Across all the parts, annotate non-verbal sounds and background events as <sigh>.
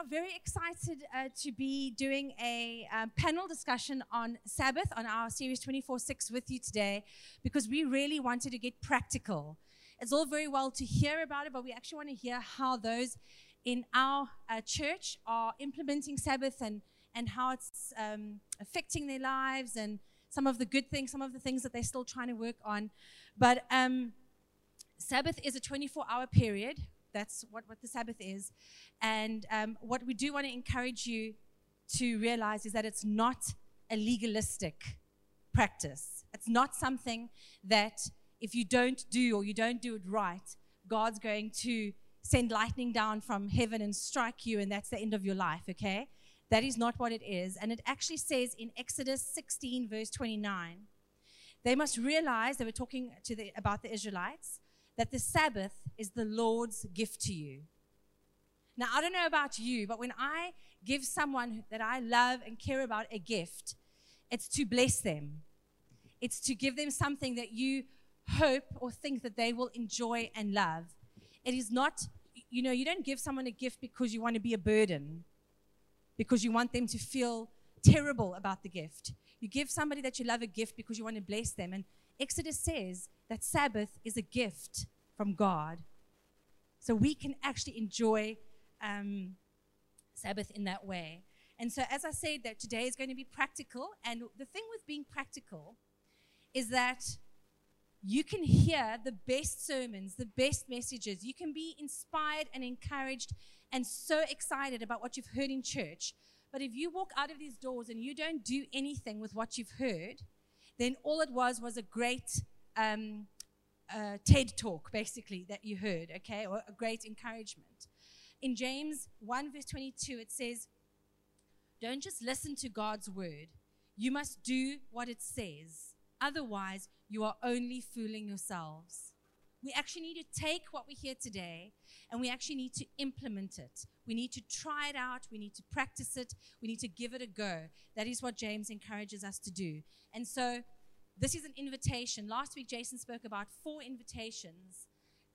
are very excited uh, to be doing a um, panel discussion on Sabbath on our series 24 6 with you today because we really wanted to get practical. It's all very well to hear about it, but we actually want to hear how those in our uh, church are implementing Sabbath and, and how it's um, affecting their lives and some of the good things, some of the things that they're still trying to work on. But um, Sabbath is a 24 hour period that's what, what the Sabbath is. And um, what we do want to encourage you to realize is that it's not a legalistic practice. It's not something that if you don't do or you don't do it right, God's going to send lightning down from heaven and strike you, and that's the end of your life, okay? That is not what it is. And it actually says in Exodus 16, verse 29, they must realize, they were talking to the, about the Israelites, that the Sabbath is the Lord's gift to you. Now, I don't know about you, but when I give someone that I love and care about a gift, it's to bless them. It's to give them something that you hope or think that they will enjoy and love. It is not, you know, you don't give someone a gift because you want to be a burden, because you want them to feel terrible about the gift. You give somebody that you love a gift because you want to bless them. And Exodus says that Sabbath is a gift from God. So we can actually enjoy um, Sabbath in that way. And so, as I said, that today is going to be practical. And the thing with being practical is that you can hear the best sermons, the best messages. You can be inspired and encouraged and so excited about what you've heard in church. But if you walk out of these doors and you don't do anything with what you've heard, then all it was was a great um, TED talk, basically, that you heard, okay, or a great encouragement. In James 1, verse 22, it says, Don't just listen to God's word, you must do what it says. Otherwise, you are only fooling yourselves. We actually need to take what we hear today and we actually need to implement it. We need to try it out. We need to practice it. We need to give it a go. That is what James encourages us to do. And so, this is an invitation. Last week, Jason spoke about four invitations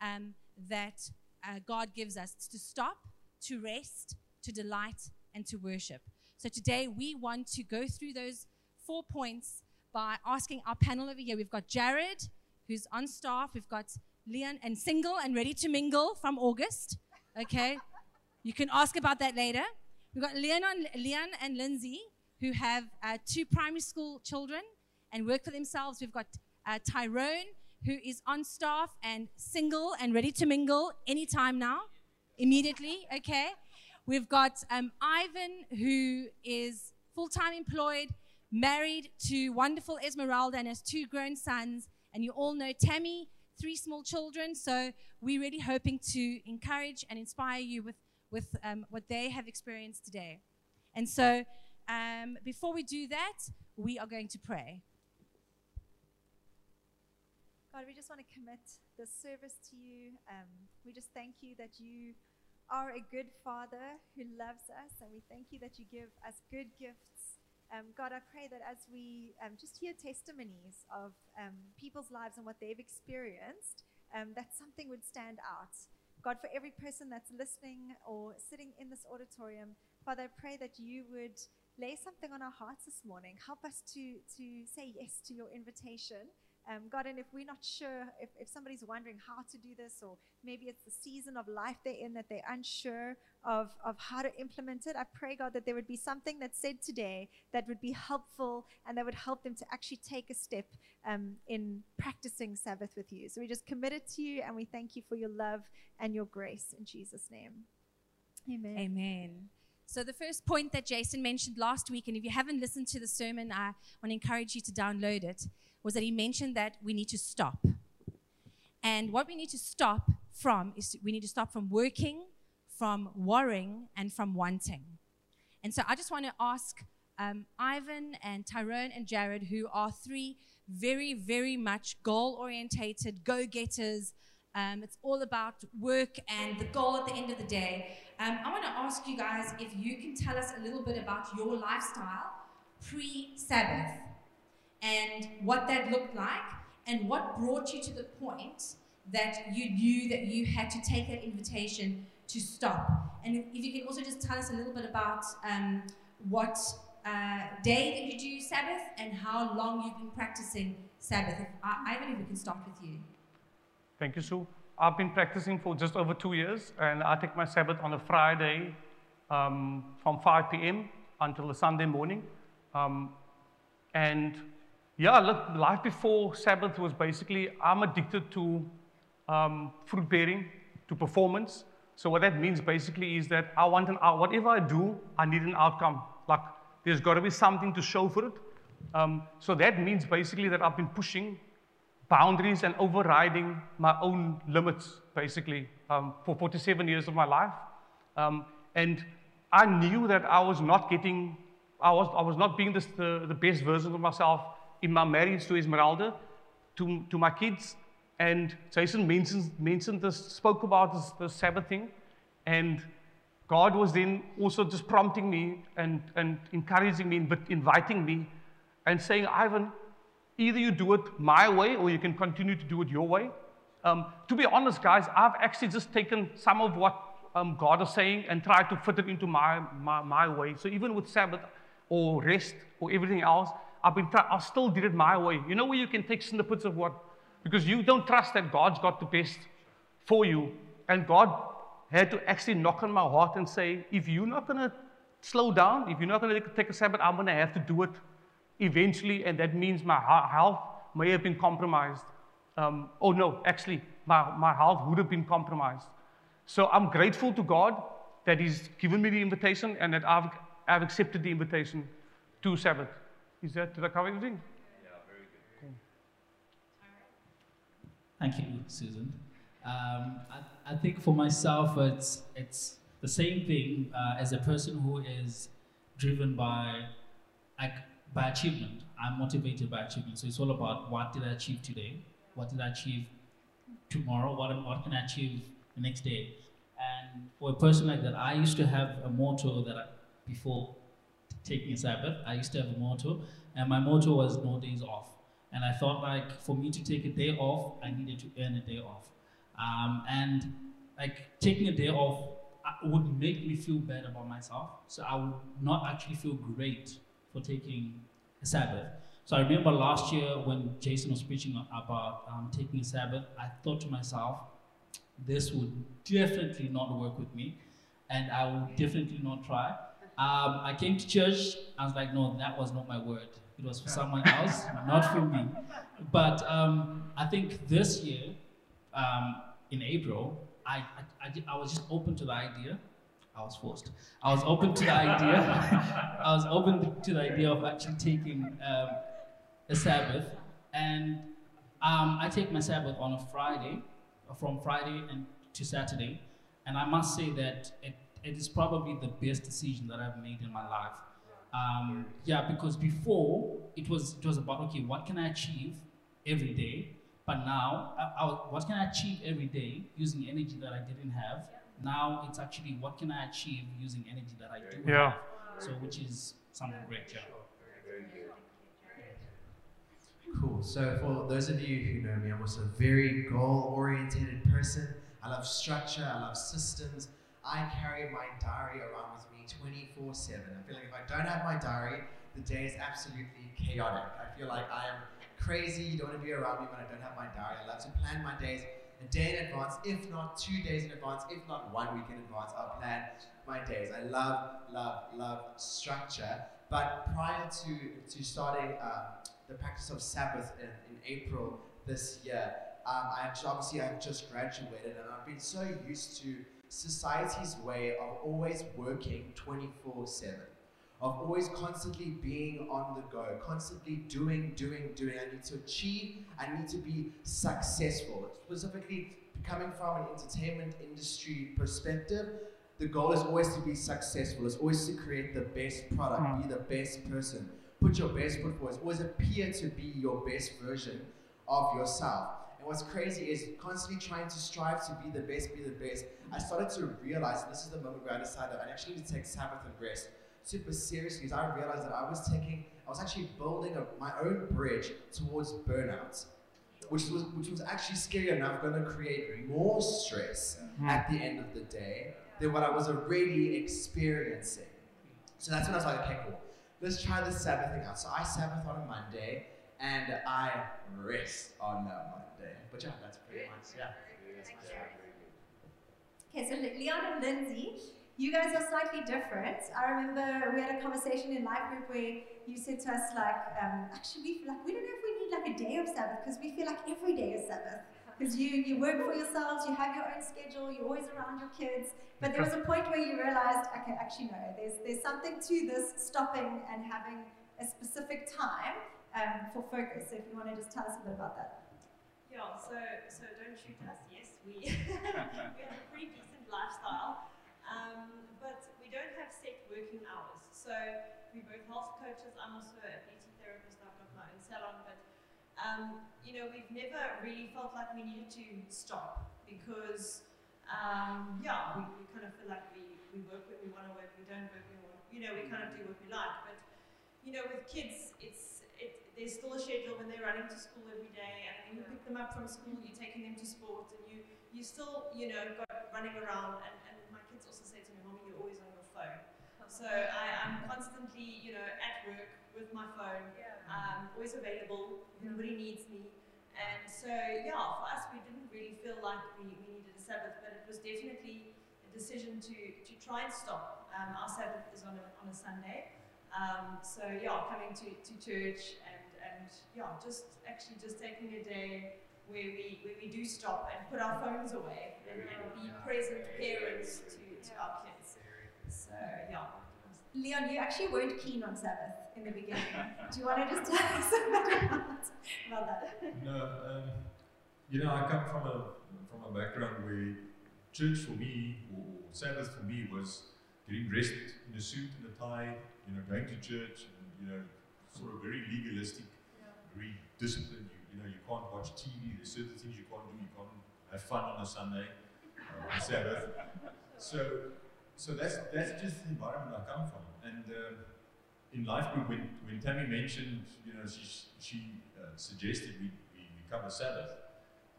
um, that uh, God gives us to stop, to rest, to delight, and to worship. So, today we want to go through those four points by asking our panel over here. We've got Jared, who's on staff. We've got Leon and single and ready to mingle from August. Okay, you can ask about that later. We've got Leon, Leon and Lindsay, who have uh, two primary school children and work for themselves. We've got uh, Tyrone, who is on staff and single and ready to mingle anytime now, immediately. Okay, we've got um, Ivan, who is full time employed, married to wonderful Esmeralda, and has two grown sons. And you all know Tammy three small children. So we're really hoping to encourage and inspire you with, with um, what they have experienced today. And so um, before we do that, we are going to pray. God, we just want to commit this service to you. Um, we just thank you that you are a good father who loves us, and we thank you that you give us good gifts um, God, I pray that as we um, just hear testimonies of um, people's lives and what they've experienced, um, that something would stand out. God, for every person that's listening or sitting in this auditorium, Father, I pray that you would lay something on our hearts this morning. Help us to, to say yes to your invitation um, God, and if we're not sure, if, if somebody's wondering how to do this, or maybe it's the season of life they're in that they're unsure of, of how to implement it, I pray, God, that there would be something that's said today that would be helpful and that would help them to actually take a step um, in practicing Sabbath with you. So we just commit it to you and we thank you for your love and your grace in Jesus' name. Amen. Amen. So, the first point that Jason mentioned last week, and if you haven't listened to the sermon, I want to encourage you to download it was that he mentioned that we need to stop. And what we need to stop from is we need to stop from working, from worrying, and from wanting. And so I just want to ask um, Ivan and Tyrone and Jared, who are three very, very much goal orientated go getters. Um, it's all about work and the goal at the end of the day. Um, I want to ask you guys if you can tell us a little bit about your lifestyle pre Sabbath and what that looked like and what brought you to the point that you knew that you had to take that invitation to stop. And if you can also just tell us a little bit about um, what uh, day that you do Sabbath and how long you've been practicing Sabbath. I, if we can start with you. Thank you, Sue. I've been practicing for just over two years, and I take my Sabbath on a Friday um, from 5 p.m. until the Sunday morning. Um, and yeah, look, life before Sabbath was basically I'm addicted to um, fruit bearing, to performance. So what that means basically is that I want an out. Whatever I do, I need an outcome. Like there's got to be something to show for it. Um, so that means basically that I've been pushing boundaries and overriding my own limits, basically, um, for 47 years of my life. Um, and I knew that I was not getting, I was, I was not being this, the, the best version of myself in my marriage to Esmeralda, to, to my kids. And Jason mentioned, mentioned this, spoke about this, this Sabbath thing. And God was then also just prompting me and, and encouraging me, but inviting me and saying, Ivan, Either you do it my way or you can continue to do it your way. Um, to be honest, guys, I've actually just taken some of what um, God is saying and tried to fit it into my, my, my way. So even with Sabbath or rest or everything else, I've been I still did it my way. You know where you can take snippets of what, because you don't trust that God's got the best for you. And God had to actually knock on my heart and say, if you're not going to slow down, if you're not going to take a Sabbath, I'm going to have to do it eventually, and that means my health may have been compromised. Um, oh no, actually, my, my health would have been compromised. So I'm grateful to God that He's given me the invitation and that I've, I've accepted the invitation to Sabbath. Is that, did I cover everything? Yeah, very good. Cool. Thank you, Susan. Um, I, I, think for myself, it's, it's the same thing uh, as a person who is driven by like by achievement. I'm motivated by achievement. So it's all about what did I achieve today? What did I achieve tomorrow? What, what can I achieve the next day? And for a person like that, I used to have a motto that I, before taking a Sabbath, I used to have a motto, and my motto was no days off. And I thought like for me to take a day off, I needed to earn a day off. Um, and like taking a day off uh, would make me feel bad about myself. So I would not actually feel great for taking a Sabbath. So I remember last year when Jason was preaching about um, taking a Sabbath, I thought to myself, this would definitely not work with me, and I would definitely not try. Um, I came to church, I was like, no, that was not my word. It was for someone else, <laughs> not for me. But um, I think this year, um, in April, I, I, I, I was just open to the idea I was forced. I was open to the idea. I was open to the idea of actually taking um, a Sabbath, and um, I take my Sabbath on a Friday, from Friday and to Saturday, and I must say that it, it is probably the best decision that I've made in my life. Um, yeah, because before it was it was about okay, what can I achieve every day? But now, I, I, what can I achieve every day using energy that I didn't have? Now it's actually what can I achieve using energy that I do yeah. have. So which is something great, yeah. Cool. So for those of you who know me, I'm also a very goal-oriented person. I love structure. I love systems. I carry my diary around with me 24/7. I feel like if I don't have my diary, the day is absolutely chaotic. I feel like I am crazy. You don't want to be around me when I don't have my diary. I love to plan my days a day in advance, if not two days in advance, if not one week in advance, I'll plan my days. I love, love, love structure. But prior to, to starting um, the practice of Sabbath in, in April this year, um, I obviously I've just graduated and I've been so used to society's way of always working 24 7 of always constantly being on the go, constantly doing, doing, doing. I need to achieve, I need to be successful. Specifically, coming from an entertainment industry perspective, the goal is always to be successful. It's always to create the best product, be hmm. the best person, put your best foot forward. It's always appear to be your best version of yourself. What's crazy is constantly trying to strive to be the best, be the best. I started to realize, and this is the moment where I decided that I actually need to take Sabbath and rest super seriously is I realized that I was taking, I was actually building a, my own bridge towards burnout. which was which was actually scary enough, going to create more stress Hmm. at the end of the day than what I was already experiencing. So that's when I was like, okay, cool. Let's try the Sabbath thing out. So I Sabbath on a Monday and I rest on a Monday. But yeah, that's pretty much yeah. Okay, so Leon and Lindsay, you guys are slightly different. I remember we had a conversation in life group where you said to us like, um, actually we feel like we don't know if we need like a day of Sabbath because we feel like every day is Sabbath. <laughs> Because you, you work for yourselves, you have your own schedule, you're always around your kids. But there was a point where you realized, okay, actually no, there's there's something to this stopping and having a specific time um, for focus. So if you want to just tell us a bit about that. Yeah, so so don't shoot us. Yes, we <laughs> we have a pretty decent lifestyle, um, but we don't have set working hours. So we're both health coaches. I'm also a beauty therapist. I've got my own salon, but um, you know we've never really felt like we needed to stop because um, yeah, we, we kind of feel like we, we work when we want to work. We don't work when we want. You know, we kind of do what we like, but you know, with kids, it's it, there's still a schedule when they're running to school every day, and then you pick them up from school, you're taking them to sport, and you you still you know got running around. And, and my kids also say to me, "Mommy, you're always on your phone." So I, I'm constantly you know at work with my phone, um, always available. If anybody needs me. And so yeah, for us, we didn't really feel like we, we needed a Sabbath, but it was definitely a decision to to try and stop. Um, our Sabbath is on a on a Sunday. Um, so yeah, coming to, to church and, yeah, just actually just taking a day where we where we do stop and put our phones away and, and be present parents to, to our kids. So yeah. Leon, you actually weren't keen on Sabbath in the beginning. <laughs> Do you want to just tell us a bit about, about that? No, um, you know, I come from a from a background where church for me, or Sabbath for me, was getting dressed in a suit and a tie, you know, going to church, and you know, sort of very legalistic, very disciplined. You, you know, you can't watch TV. There's certain things you can't do. You can't have fun on a Sunday, uh, on Sabbath. So, so that's that's just the environment I come from. And um, in life group, when when Tammy mentioned, you know, she she uh, suggested we, we we cover Sabbath.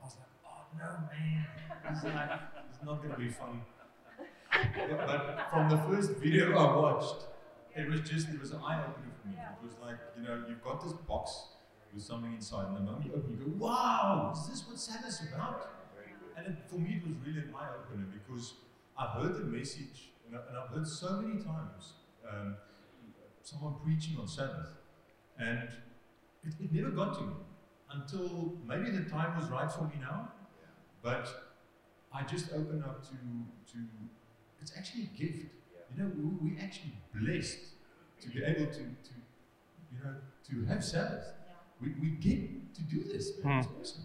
I was like, oh no, man, it's like it's not going to be fun. But, but from the first video I watched, it was just it was an eye opener for me. It was like you know you've got this box something inside, and the moment you open, you go, wow, is this what Sabbath's about? And it, for me, it was really an eye opener because I've heard the message, and, I, I've heard so many times um, someone preaching on Sabbath, and it, it never got to me until maybe the time was right for me now. But I just opened up to to it's actually a gift. You know, we, we actually blessed to be able to to you know to have Sabbath. We, we get to do this. Man. It's awesome.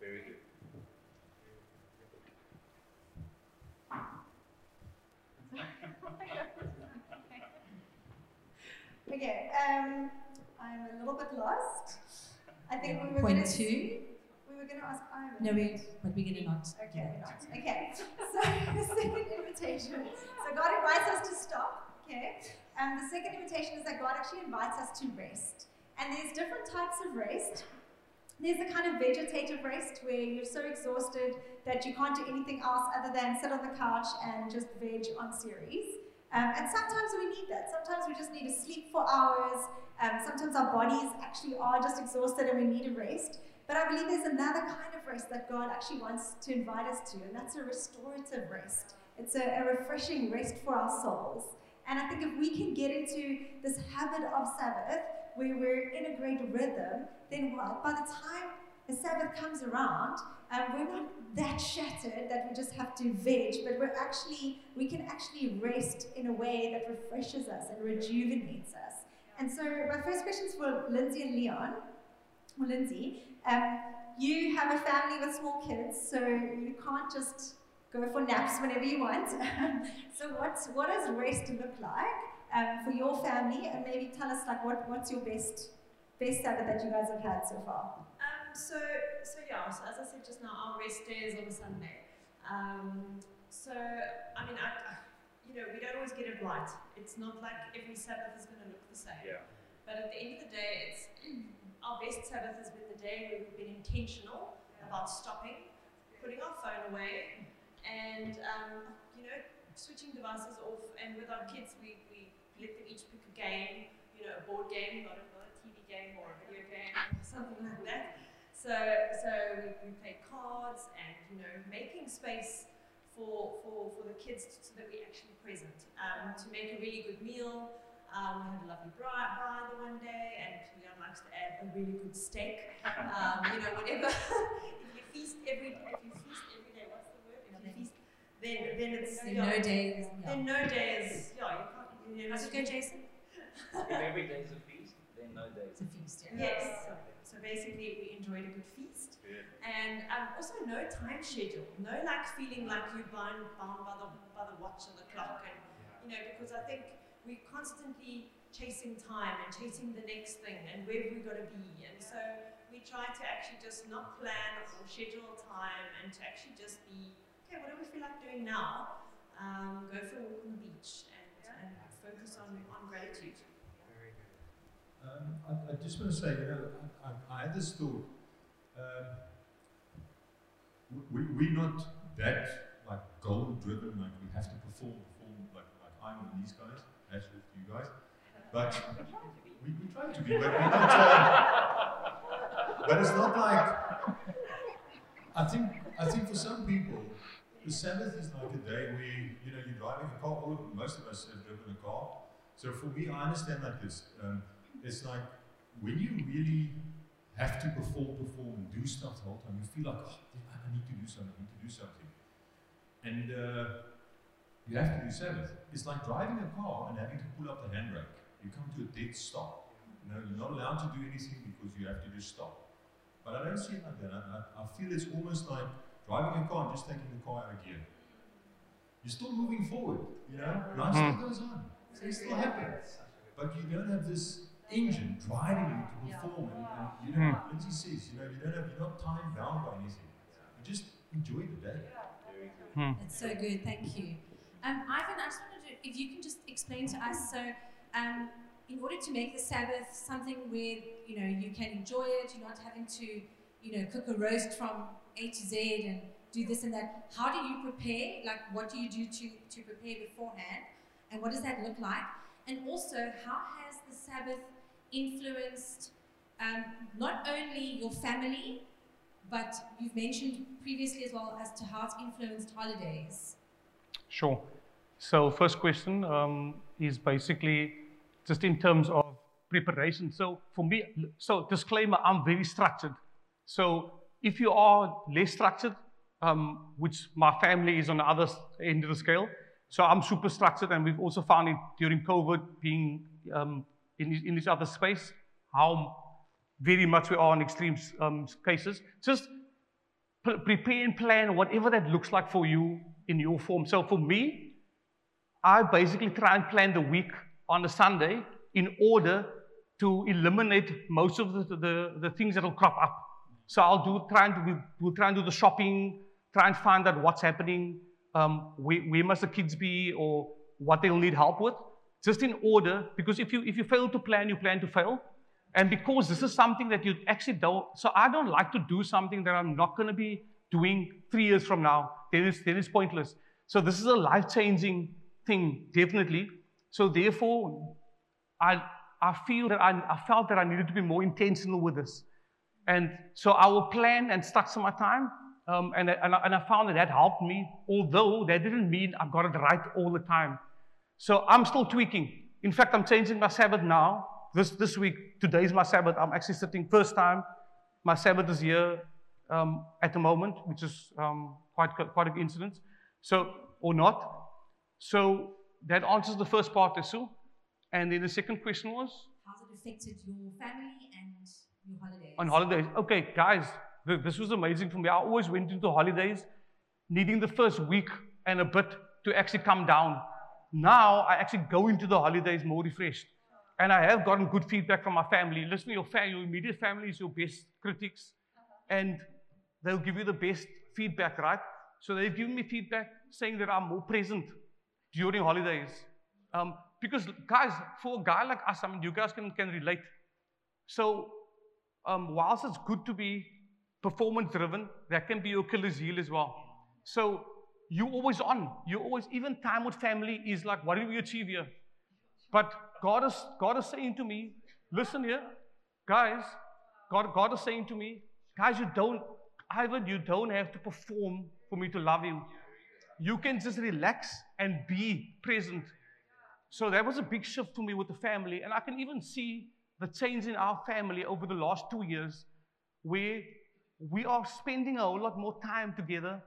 Very good. <laughs> Okay, um, I'm a little bit lost. I think we were Point going to two. We were going to ask Ivan. No, we, but we're gonna not. Okay, we're not. Okay, so <laughs> the second invitation. So God invites us to stop. Okay, and the second invitation is that God actually invites us to rest. And there's different types of rest. There's the kind of vegetative rest where you're so exhausted that you can't do anything else other than sit on the couch and just veg on series. Um, and sometimes we need that. Sometimes we just need to sleep for hours. Um, sometimes our bodies actually are just exhausted and we need a rest. But I believe there's another kind of rest that God actually wants to invite us to, and that's a restorative rest. It's a, a refreshing rest for our souls. And I think if we can get into this habit of Sabbath, where we're in a great rhythm, then what? By the time the Sabbath comes around, um, we're not that shattered that we just have to veg, but we're actually, we can actually rest in a way that refreshes us and rejuvenates us. And so my first question is for Lindsay and Leon. Well, Lindsay, um, you have a family with small kids, so you can't just go for naps whenever you want. <laughs> so what, what does rest look like um, for your family? And maybe tell us like what, what's your best best Sabbath that you guys have had so far? Um, so, so yeah, so as I said just now, our rest day is on a Sunday. Um, so, I mean, I, I, you know, we don't always get it right. It's not like every Sabbath is going to look the same. Yeah. But at the end of the day, it's <clears throat> our best Sabbath has been the day where we've been intentional about stopping, putting our phone away, and um, you know, switching devices off. And with our kids, we, we let them each pick a game, you know, a board game, not a, not a TV game or a video game, or something like that. So, so we, we play cards and you know, making space for, for, for the kids so that we're actually present. Um, to make a really good meal. Um, we had a lovely braai the one day, and Leon likes to add a really good steak. Um, you know, whatever. <laughs> if you feast every, if you feast every day, what's the word? If you feast, then then it's Then yeah, no days. Then no days. Yeah, you can't. How's it go, Jason? If every day is a feast, then no day is It's a feast. Yeah. Yes. So basically, we enjoyed a good feast. And um, also no time schedule, no like feeling like you're bound, bound by the by the watch and the clock, and you know because I think we're constantly chasing time and chasing the next thing and where we're going to be, and so we try to actually just not plan or schedule time and to actually just be okay. What do we feel like doing now? Um, go for a walk on the beach and, and focus on, on gratitude. Um, I, I just want to say, you know, I, I, I had this thought. Um, we, we're not that like goal driven, like we have to perform, perform like, like I'm and these guys, as with you guys. But <laughs> we, we try to be, but we're not. Uh, but it's not like. I think I think for some people, the Sabbath is like a day where you know you're driving a car. All most of us have driven a car. So for me, I understand like this. Um, it's like when you really have to perform, perform, and do stuff the whole time, you feel like, oh, I need to do something, I need to do something. And uh, you have to do Sabbath. It's like driving a car and having to pull up the handbrake. You come to a dead stop. You know, you're not allowed to do anything because you have to just stop. But I don't see it like that. I, I feel it's almost like driving a car and just taking the car out of gear. You're still moving forward, you know? Life still goes on. Things still happen. But you don't have this engine driving you to perform. And, and you know, Hmm. Lindsay says, you know, you don't have, you're not time bound by anything. You just enjoy the day. Hmm. That's so good. Thank you. Um, Ivan, I just wanted to, if you can just explain to us. So, um, in order to make the Sabbath something where you know you can enjoy it, you're not having to, you know, cook a roast from A to Z and do this and that. How do you prepare? Like, what do you do to to prepare beforehand? And what does that look like? And also, how has the Sabbath influenced um, not only your family, but you've mentioned previously as well as to how it's influenced holidays. Sure. So first question um, is basically just in terms of preparation. So for me, so disclaimer, I'm very structured. So if you are less structured, um, which my family is on the other end of the scale, so I'm super structured, and we've also found it during COVID being um, in, this- in this other space how very much we are in extreme um, cases. Just pre- prepare and plan whatever that looks like for you in your form. So for me, I basically try and plan the week on a Sunday in order to eliminate most of the, the, the things that will crop up. So I'll do try and do, we'll try and do the shopping, try and find out what's happening, um, where, where must the kids be, or what they'll need help with, just in order. Because if you if you fail to plan, you plan to fail. And because this is something that you actually don't, so I don't like to do something that I'm not going to be doing three years from now. Then it's, then it's pointless. So this is a life changing thing, definitely. So therefore, I, I feel that I, I felt that I needed to be more intentional with this. And so I will plan and structure my time. Um, and, I- and, I, and I found that that helped me, although that didn't mean I got it right all the time. So I'm still tweaking. In fact, I'm changing my Sabbath now. This, this week, today is my Sabbath. I'm actually sitting first time. My Sabbath is here um, at the moment, which is um, quite, quite an incident. So, or not. So that answers the first part, Sue. And then the second question was? How's it affected your family and holidays? on holidays. Okay, guys, this was amazing for me. I always went into holidays needing the first week and a bit to actually come down. Now I actually go into the holidays more refreshed. And I have gotten good feedback from my family. Listen, your, fa- your immediate family is your best critics, and they'll give you the best feedback, right? So they've given me feedback saying that I'm more present during holidays. Um, because, guys, for a guy like us, I mean, you guys can, can relate. So um, whilst it's good to be performance driven, that can be your Achilles heel as well. So you're always on. You're always, even time with family is like, what did we achieve here? But God is, God is saying to me, listen here, guys, God, God is saying to me, guys, you don't, Ivan, you don't have to perform for me to love you. You can just relax and be present. So that was a big shift for me with the family. And I can even see the change in our family over the last two years where we are spending a whole lot more time together,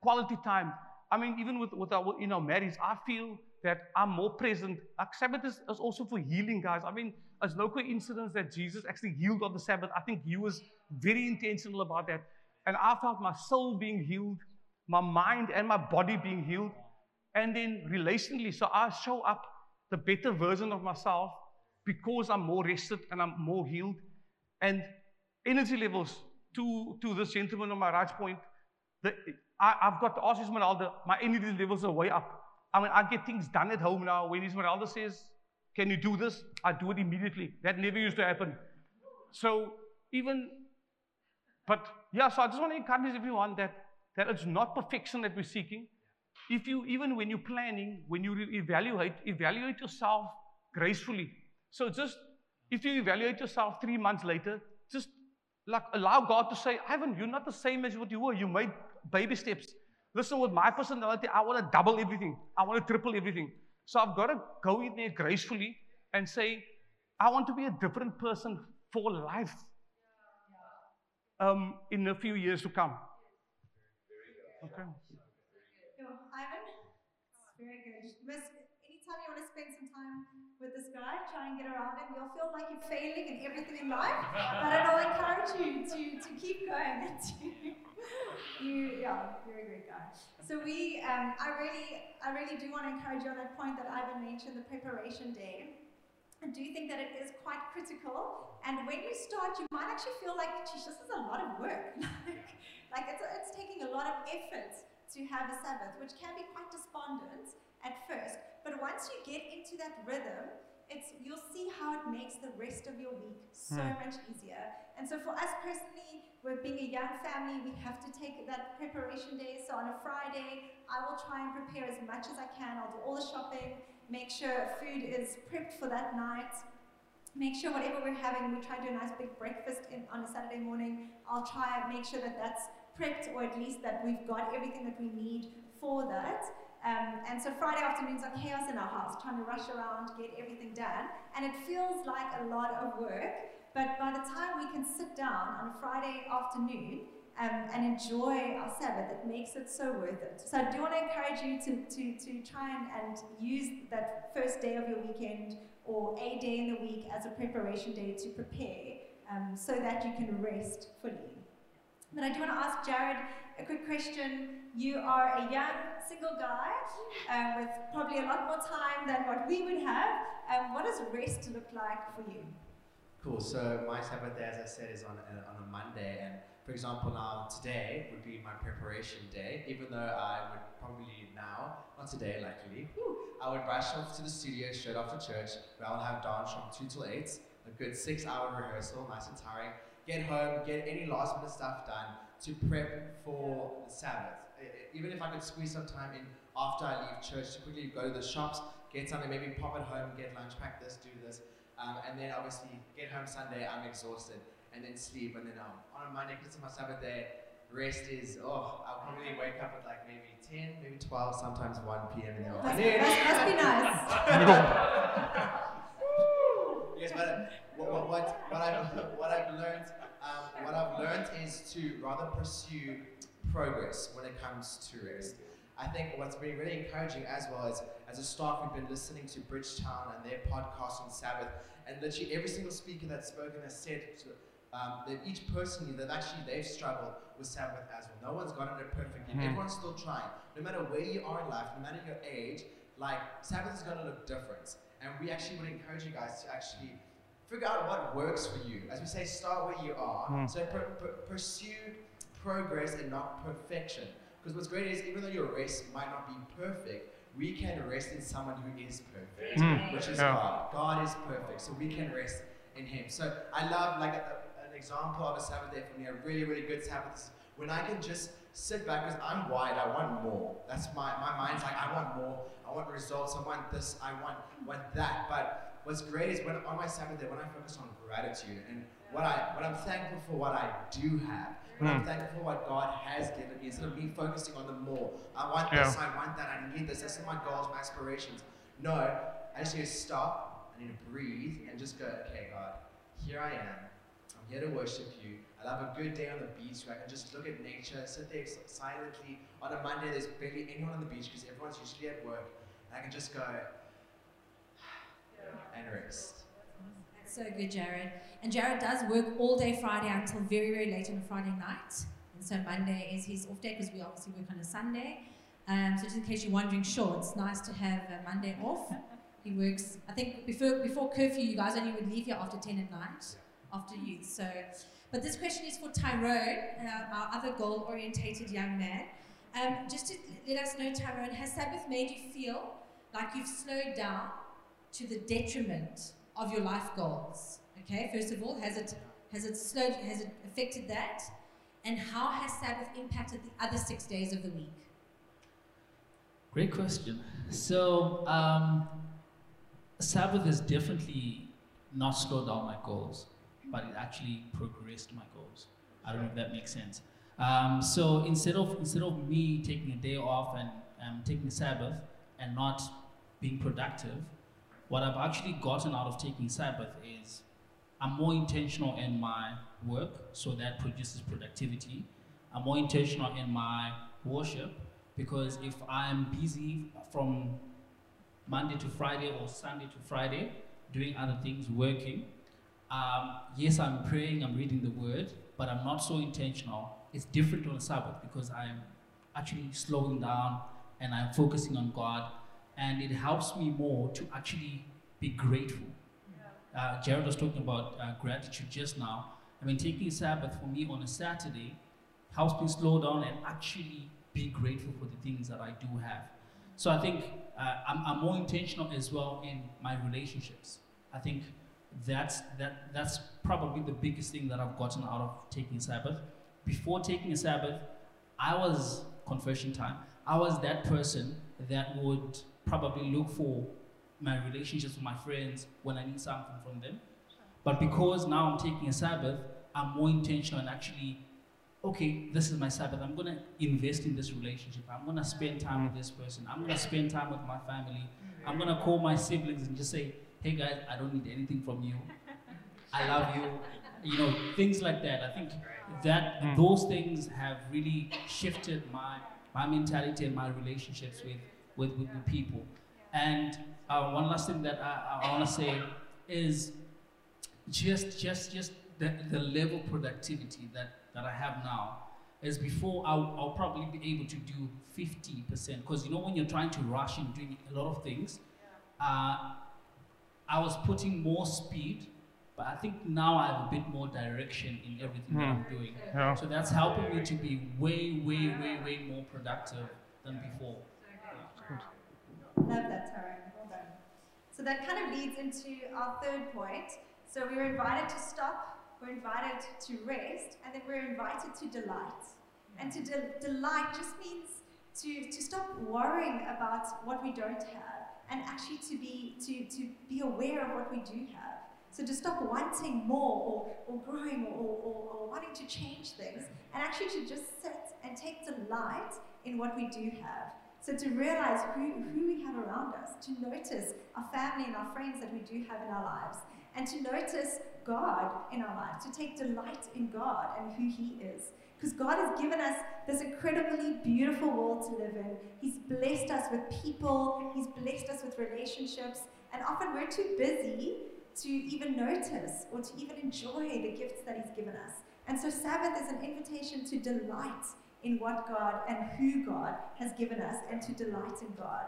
quality time. I mean, even with, with our, in our marriage, I feel that I'm more present. Like Sabbath is, is also for healing, guys. I mean, it's no coincidence that Jesus actually healed on the Sabbath. I think he was very intentional about that. And I felt my soul being healed, my mind and my body being healed. And then relationally, so I show up the better version of myself because I'm more rested and I'm more healed. And energy levels to, to this gentleman on my right point, the, I, have got to ask Esmeralda, my energy levels are way up. I mean, I get things done at home now. When Esmeralda says, Can you do this? I do it immediately. That never used to happen. So, even, but yeah, so I just want to encourage everyone that, that it's not perfection that we're seeking. If you, even when you're planning, when you evaluate, evaluate yourself gracefully. So just, if you evaluate yourself three months later, just like allow God to say, Ivan, you're not the same as what you were. You made baby steps. Listen, with my personality, I want to double everything. I want to triple everything. So I've got to go in there gracefully and say, I want to be a different person for life um, in a few years to come. Okay. Ivan, very good. Miss, anytime you want to spend some time with this guy, try and get around him. You'll feel like you're failing in everything in life, but I'll encourage you to, to keep going. <laughs> you, yeah, you're a great guy. So we, um, I really, I really do want to encourage you on that point that Ivan mentioned, the preparation day. I do think that it is quite critical. And when you start, you might actually feel like, geez, this is a lot of work. <laughs> like, like it's, it's taking a lot of effort to have a Sabbath, which can be quite despondent at first. But once you get into that rhythm, it's you'll see how it makes the rest of your week so mm. much easier. And so for us personally, we're being a young family, we have to take that preparation day. So on a Friday, I will try and prepare as much as I can. I'll do all the shopping, make sure food is prepped for that night. Make sure whatever we're having, we try to do a nice big breakfast in, on a Saturday morning. I'll try and make sure that that's prepped, or at least that we've got everything that we need for that. Um, and so Friday afternoons are chaos in our house, trying to rush around, get everything done. And it feels like a lot of work, but by the time we can sit down on a Friday afternoon um, and enjoy our Sabbath, it makes it so worth it. So I do want to encourage you to, to, to try and, and use that first day of your weekend or a day in the week as a preparation day to prepare um, so that you can rest fully. But I do want to ask Jared a quick question. You are a young single guy um, with probably a lot more time than what we would have. Um, what does rest look like for you? Cool. So my Sabbath day, as I said, is on a, on a Monday, and for example, now today would be my preparation day. Even though I would probably now, not today, likely, I would rush off to the studio straight after church, where I'll have dance from two till eight, a good six-hour rehearsal, nice and tiring. Get home, get any last minute stuff done to prep for the Sabbath. Even if I could squeeze some time in after I leave church to quickly go to the shops, get something, maybe pop at home, get lunch, pack this, do this, um, and then obviously get home Sunday, I'm exhausted, and then sleep, and then um, on a Monday, because it's my Sabbath day, rest is, oh, I'll probably wake up at like maybe 10, maybe 12, sometimes 1 p.m. in the afternoon. That must be nice. <laughs> yes, but what, what, what, what, I've, <laughs> what I've learned um, what I've learned is to rather pursue progress when it comes to rest. I think what's been really encouraging as well is, as a staff, we've been listening to Bridgetown and their podcast on Sabbath, and literally every single speaker that's spoken has said to, um, that each person that actually they've struggled with Sabbath as well. No one's gotten it perfectly. Mm. Everyone's still trying. No matter where you are in life, no matter your age, like Sabbath is going to look different. And we actually would encourage you guys to actually Figure out what works for you. As we say, start where you are. Mm. So per, per, pursue progress and not perfection. Because what's great is even though your race might not be perfect, we can rest in someone who is perfect, mm. which is yeah. God. God is perfect, so we can rest in Him. So I love like a, an an example of a Sabbath day for me, a really, really good Sabbath is when I can just sit back because I'm wired, I want more. That's my, my mind's like, I want more, I want results, I want this, I want, want that. But what's great is when on my Sabbath day, when I focus on gratitude and what I what I'm thankful for what I do have. I'm Mm. thankful for what God has given me, instead of me focusing on the more. I want Yeah. this, I want that, I need this, this is my goals, my aspirations. No, I just need to stop, I need to breathe and just go, okay, God, here I am. I'm here to worship you. I'll have a good day on the beach where I can just look at nature, sit there silently. On a Monday, there's barely anyone on the beach because everyone's usually at work. And I can just go <sighs> and rest. So good, Jared. And Jared does work all day Friday until very, very late on a Friday night. And so Monday is his off day because we obviously work on a Sunday. Um, so just in case you're wondering, sure, it's nice to have a Monday off. He works, I think before, before curfew, you guys only would leave here after 10 at night, after youth. So, but this question is for Tyrone, uh, our other goal-orientated young man. Um, just to let us know, Tyrone, has Sabbath made you feel like you've slowed down to the detriment of your life goals? Okay, first of all, has it has it slowed has it affected that? And how has Sabbath impacted the other six days of the week? Great question. So, um, Sabbath has definitely not slowed down my goals, but it actually progressed my goals. I don't know if that makes sense. Um, so instead of instead of me taking a day off and um, taking Sabbath and not being productive, what I've actually gotten out of taking Sabbath is I'm more intentional in my work, so that produces productivity. I'm more intentional in my worship because if I'm busy from Monday to Friday or Sunday to Friday doing other things, working, um, yes, I'm praying, I'm reading the word, but I'm not so intentional. It's different on Sabbath because I'm actually slowing down and I'm focusing on God, and it helps me more to actually be grateful. Uh, Jared was talking about uh, gratitude just now. I mean, taking Sabbath for me on a Saturday helps me slow down and actually be grateful for the things that I do have. So I think uh, I'm, I'm more intentional as well in my relationships. I think that's that that's probably the biggest thing that I've gotten out of taking Sabbath. Before taking a Sabbath, I was confession time. I was that person that would probably look for my relationships with my friends when I need something from them. But because now I'm taking a Sabbath, I'm more intentional and actually okay, this is my Sabbath. I'm going to invest in this relationship. I'm going to spend time with this person. I'm going to spend time with my family. I'm going to call my siblings and just say, hey guys, I don't need anything from you. I love you. You know, things like that. I think that Mm. those things have really shifted my, my mentality and my relationships with, with, with, with people. And uh, one last thing that I, I want to say is just, just, just the, the level of productivity that, that I have now is before I'll, I'll probably be able to do 50%. Because you know, when you're trying to rush and doing a lot of things, uh, I was putting more speed, but I think now I have a bit more direction in everything that I'm doing. Yeah. So that's helping me to be way, way, way, way more productive than before. Love that, Tyrone. Well done. So that kind of leads into our third point. So we were invited to stop, we're invited to rest, and then we're invited to delight. And to de- delight just means to, to stop worrying about what we don't have and actually to be, to, to be aware of what we do have. So to stop wanting more or, or growing or, or, or wanting to change things and actually to just sit and take delight in what we do have. So to realize who, who we have around us, to notice our family and our friends that we do have in our lives, and to notice God in our lives, to take delight in God and who He is. Because God has given us this incredibly beautiful world to live in. He's blessed us with people, He's blessed us with relationships, and often we're too busy to even notice or to even enjoy the gifts that He's given us. And so Sabbath is an invitation to delight in what God and who God has given us and to delight in God.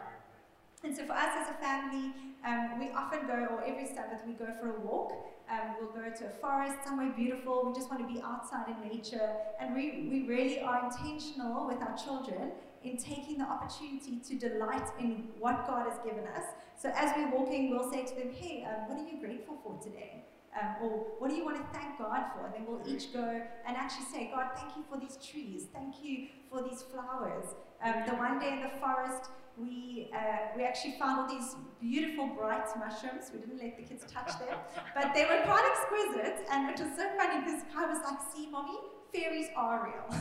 And so for us as a family, um, we often go, or every Sabbath, we go for a walk. Um, we'll go to a forest, somewhere beautiful. We just want to be outside in nature. And we, we really are intentional with our children in taking the opportunity to delight in what God has given us. So as we're walking, we'll say to them, hey, um, what are you grateful for today? Um, or what do you want to thank God for? And then we'll each go and actually say, God, thank you for these trees. Thank you for these flowers. Um, the one day in the forest, we, uh, we actually found all these beautiful bright mushrooms. We didn't let the kids touch them, but they were quite exquisite. And it was so funny because I was like, see, mommy, fairies are real. <laughs>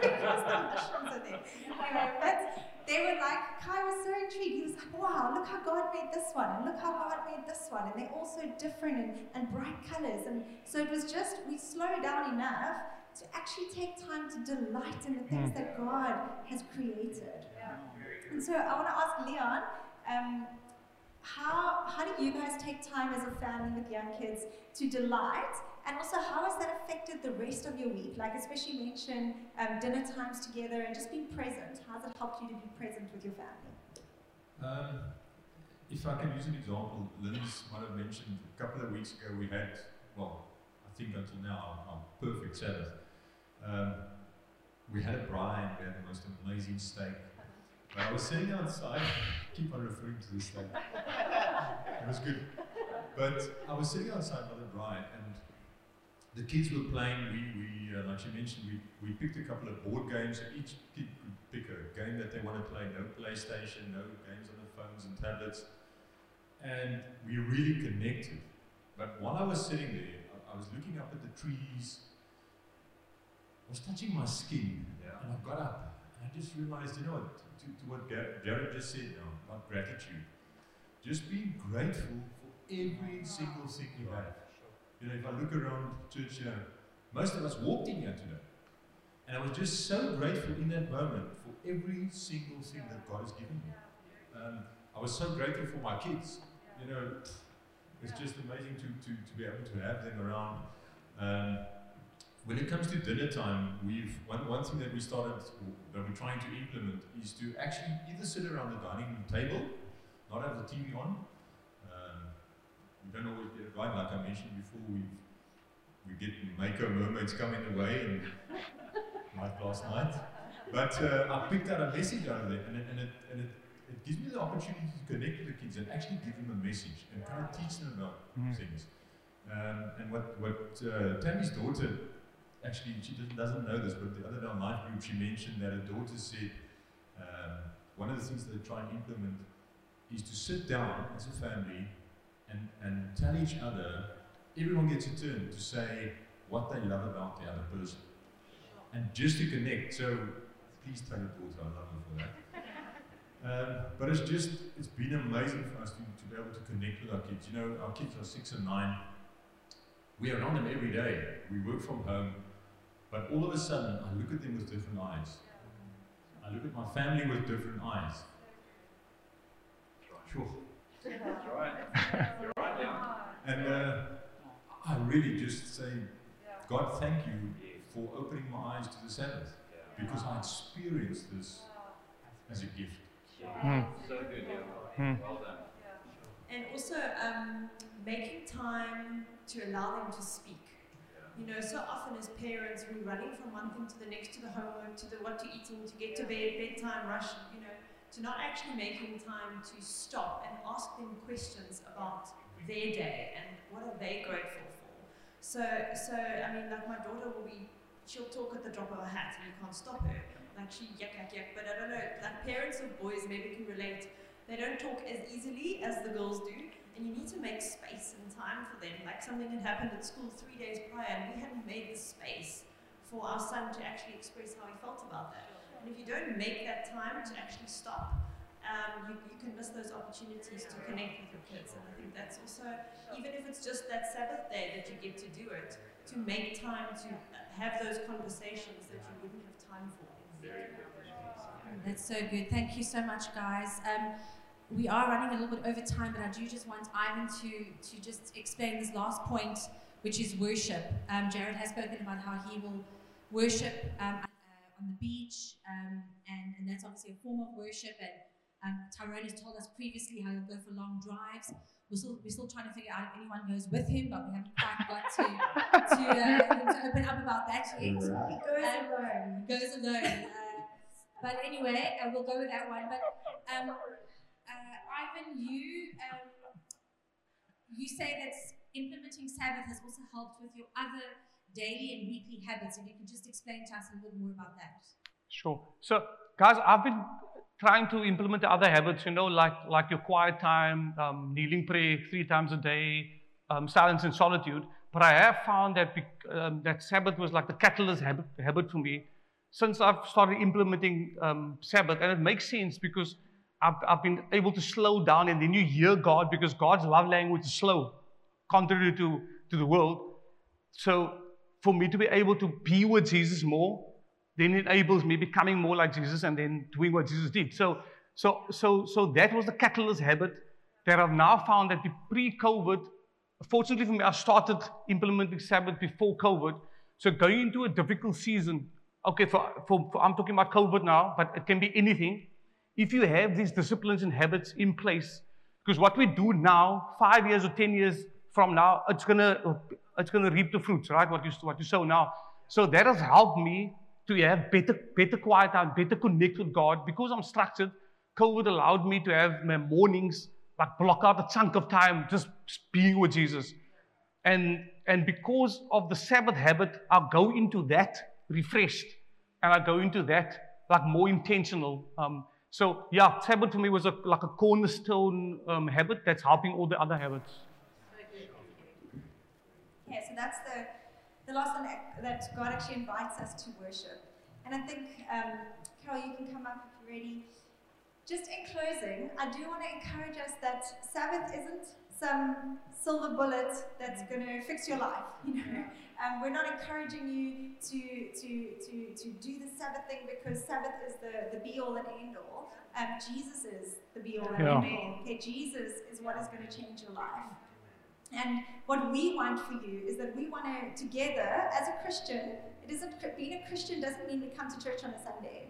because the mushrooms are there. Anyway, but they were like, Kai was so intrigued. He was like, wow, look how God made this one, and look how God made this one. And they're all so different and, and bright colors. And so it was just, we slowed down enough to actually take time to delight in the things that God has created. And so I want to ask Leon, um, how, how do you guys take time as a family with young kids to delight? And also, how has that affected the rest of your week? Like, especially mention um, dinner times together and just being present. How has it helped you to be present with your family? Um, if I can use an example, Lynn's might have mentioned a couple of weeks ago we had, well, I think until now, our, perfect Sabbath. Um, we had a braai, we had the most amazing steak. But I was sitting outside, keep on referring to this steak. it was good. But I was sitting outside by the braai and the kids were playing, we, we uh, like you mentioned, we, we picked a couple of board games, each kid could pick a game that they want to play, no PlayStation, no games on the phones and tablets. And we really connected. But while I was sitting there, I, I was looking up at the trees, I was touching my skin, and I got up, and I just realized, you know what, to, to what Jared just said now about gratitude, just being grateful for every single thing you have. You know, if I look around church here, most of us walked in here today. And I was just so grateful in that moment for every single thing that God has given me. Um, I was so grateful for my kids. You know, it's just amazing to, to, to be able to have them around. Um, when it comes to dinner time, we've one, one thing that we started that we're trying to implement is to actually either sit around the dining room table, not have the TV on, we don't always get it right. Like I mentioned before, we we get Mako mermaids coming away, and like last night. But uh, I picked out a message out of it, and it, and, it, and it, it gives me the opportunity to connect with the kids and actually give them a message and kind of teach them about mm. things. Um, and what, what uh, Tammy's daughter, actually, she doesn't, doesn't know this, but the other day on Life Group, she mentioned that her daughter said um, one of the things that they try and implement is to sit down as a family and, and tell each other, everyone gets a turn to say what they love about the other person. And just to connect. So please tell your daughter I love her for that. <laughs> Um, but it's just, it's been amazing for us to, to be able to connect with our kids. You know, our kids are six and nine. We are around them every day. We work from home. But all of a sudden, I look at them with different eyes. I look at my family with different eyes. Sure. You're right. <laughs> Right. And uh, I really just say, God, thank you for opening my eyes to the Sabbath because I experienced this as a gift. Mm. So good, yeah. Mm. Well done. And also um, making time to allow them to speak. You know, so often as parents, we're running from one thing to the next, to the homework, to the what you're eating, to get to bed, bedtime rush, you know to not actually making time to stop and ask them questions about their day and what are they grateful for. So, so I mean, like my daughter will be, she'll talk at the drop of a hat and you can't stop her. Like she yuck, yuck, yuck. But I don't know, like parents of boys maybe can relate. They don't talk as easily as the girls do. And you need to make space and time for them. Like something had happened at school three days prior and we hadn't made the space for our son to actually express how he felt about that. And if you don't make that time to actually stop, um, you, you can miss those opportunities to connect with your kids. And I think that's also, even if it's just that Sabbath day that you get to do it, to make time to have those conversations that you wouldn't have time for. That's so good. Thank you so much, guys. Um, we are running a little bit over time, but I do just want Ivan to, to just explain this last point, which is worship. Um, Jared has spoken about how he will worship um, on the beach, um, and, and that's obviously a form of worship. And um, Tyrone has told us previously how he'll go for long drives. We're still, we're still trying to figure out if anyone goes with him, but we haven't quite got to, to, uh, to open up about that yet. He goes um, alone. Goes alone. Uh, but anyway, uh, we'll go with that one. But um, uh, Ivan, you um, you say that implementing Sabbath has also helped with your other daily and weekly habits. If you could just explain to us a little bit more about that. Sure. So, guys, I've been trying to implement the other habits, you know, like like your quiet time, um, kneeling prayer three times a day, um, silence and solitude. But I have found that um, that Sabbath was like the catalyst habit, habit for me since I've started implementing um, Sabbath, and it makes sense because I've, I've been able to slow down, and then you hear God because God's love language is slow, contrary to to the world. So for me to be able to be with Jesus more, then it enables me becoming more like Jesus and then doing what Jesus did. So, so, so, so that was the catalyst habit that I've now found that the pre-COVID, fortunately for me, I started implementing Sabbath before COVID. So going into a difficult season, okay, for, for, for I'm talking about COVID now, but it can be anything. If you have these disciplines and habits in place, because what we do now, five years or ten years from now, it's gonna it's gonna reap the fruits, right? What you what you sow now. So that has helped me to have better better quiet time, better connect with God because I'm structured. COVID allowed me to have my mornings like block out a chunk of time just being with Jesus. And and because of the Sabbath habit, I go into that refreshed, and I go into that like more intentional. Um, so yeah, Sabbath for me was a, like a cornerstone um, habit that's helping all the other habits. Okay, so that's the, the last one that God actually invites us to worship. And I think, um, Carol, you can come up if you're ready. Just in closing, I do want to encourage us that Sabbath isn't some silver bullet that's going to fix your life. <laughs> You know, um, we're not encouraging you to, to, to, to do the Sabbath thing because Sabbath is the, the be all and end all. Um, Jesus is the be all and Yeah. end all. Okay, Jesus is what is going to change your life. And what we want for you is that we want to, together, as a Christian, it isn't being a Christian doesn't mean we come to church on a Sunday.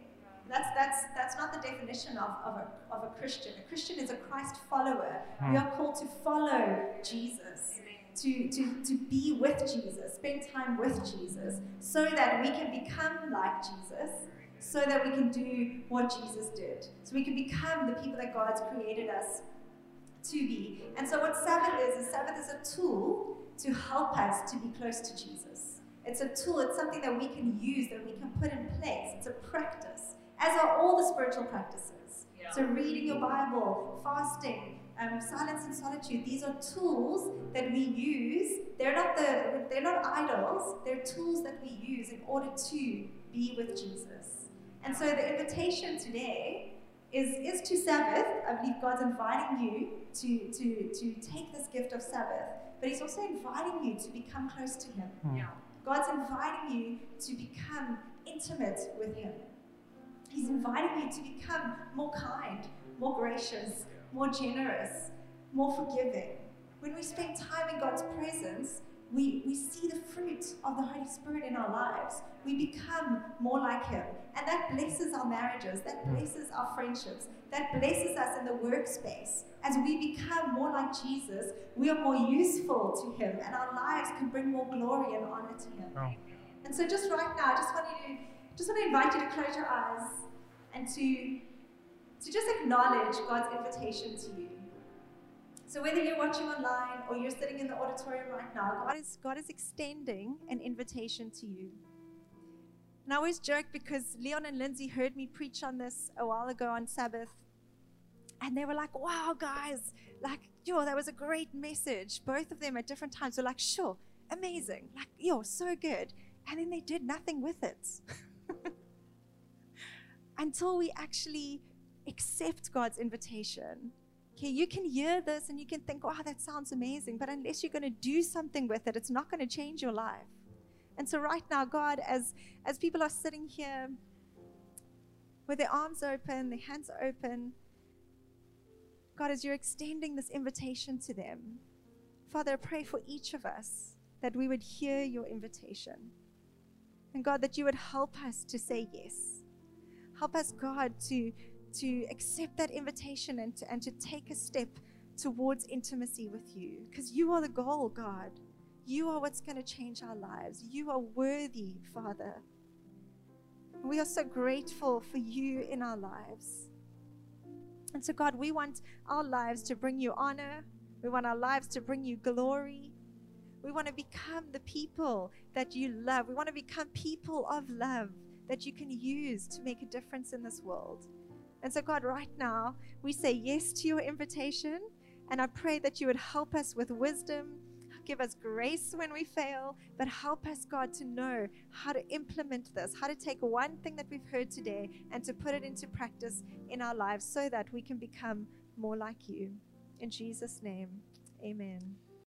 That's, that's, that's not the definition of, of, a, of a Christian. A Christian is a Christ follower. We hmm. are called to follow Jesus, to, to, to be with Jesus, spend time with Jesus, so that we can become like Jesus, so that we can do what Jesus did. So we can become the people that God's created us to be. And so, what Sabbath is, is Sabbath is a tool to help us to be close to Jesus. It's a tool, it's something that we can use, that we can put in place. It's a practice, as are all the spiritual practices. So, reading your Bible, fasting, um, silence and solitude, these are tools that we use. They're not, the, they're not idols, they're tools that we use in order to be with Jesus. And so, the invitation today is, is to Sabbath. I believe God's inviting you to, to, to take this gift of Sabbath, but He's also inviting you to become close to Him. Hmm. God's inviting you to become intimate with Him. He's inviting you to become more kind, more gracious, more generous, more forgiving. When we spend time in God's presence, we, we see the fruit of the Holy Spirit in our lives. We become more like Him. And that blesses our marriages, that hmm. blesses our friendships, that blesses us in the workspace. As we become more like Jesus, we are more useful to Him, and our lives can bring more glory and honor to Him. Oh. And so, just right now, I just want you to just want to invite you to close your eyes and to to just acknowledge God's invitation to you. So whether you're watching online or you're sitting in the auditorium right now, God is God is extending an invitation to you. And I always joke because Leon and Lindsay heard me preach on this a while ago on Sabbath. And they were like, wow, guys, like, yo, that was a great message. Both of them at different times were like, sure, amazing. Like, yo, so good. And then they did nothing with it. <laughs> Until we actually accept God's invitation. Okay, you can hear this and you can think, wow, that sounds amazing. But unless you're going to do something with it, it's not going to change your life. And so right now, God, as as people are sitting here with their arms open, their hands open, God, as you're extending this invitation to them, Father, I pray for each of us that we would hear your invitation. And God, that you would help us to say yes. Help us, God, to, to accept that invitation and to, and to take a step towards intimacy with you. Because you are the goal, God. You are what's going to change our lives. You are worthy, Father. We are so grateful for you in our lives. And so, God, we want our lives to bring you honor. We want our lives to bring you glory. We want to become the people that you love. We want to become people of love that you can use to make a difference in this world. And so, God, right now, we say yes to your invitation. And I pray that you would help us with wisdom, give us grace when we fail, but help us, God, to know how to implement this, how to take one thing that we've heard today and to put it into practice in our lives so that we can become more like you. In Jesus' name, amen.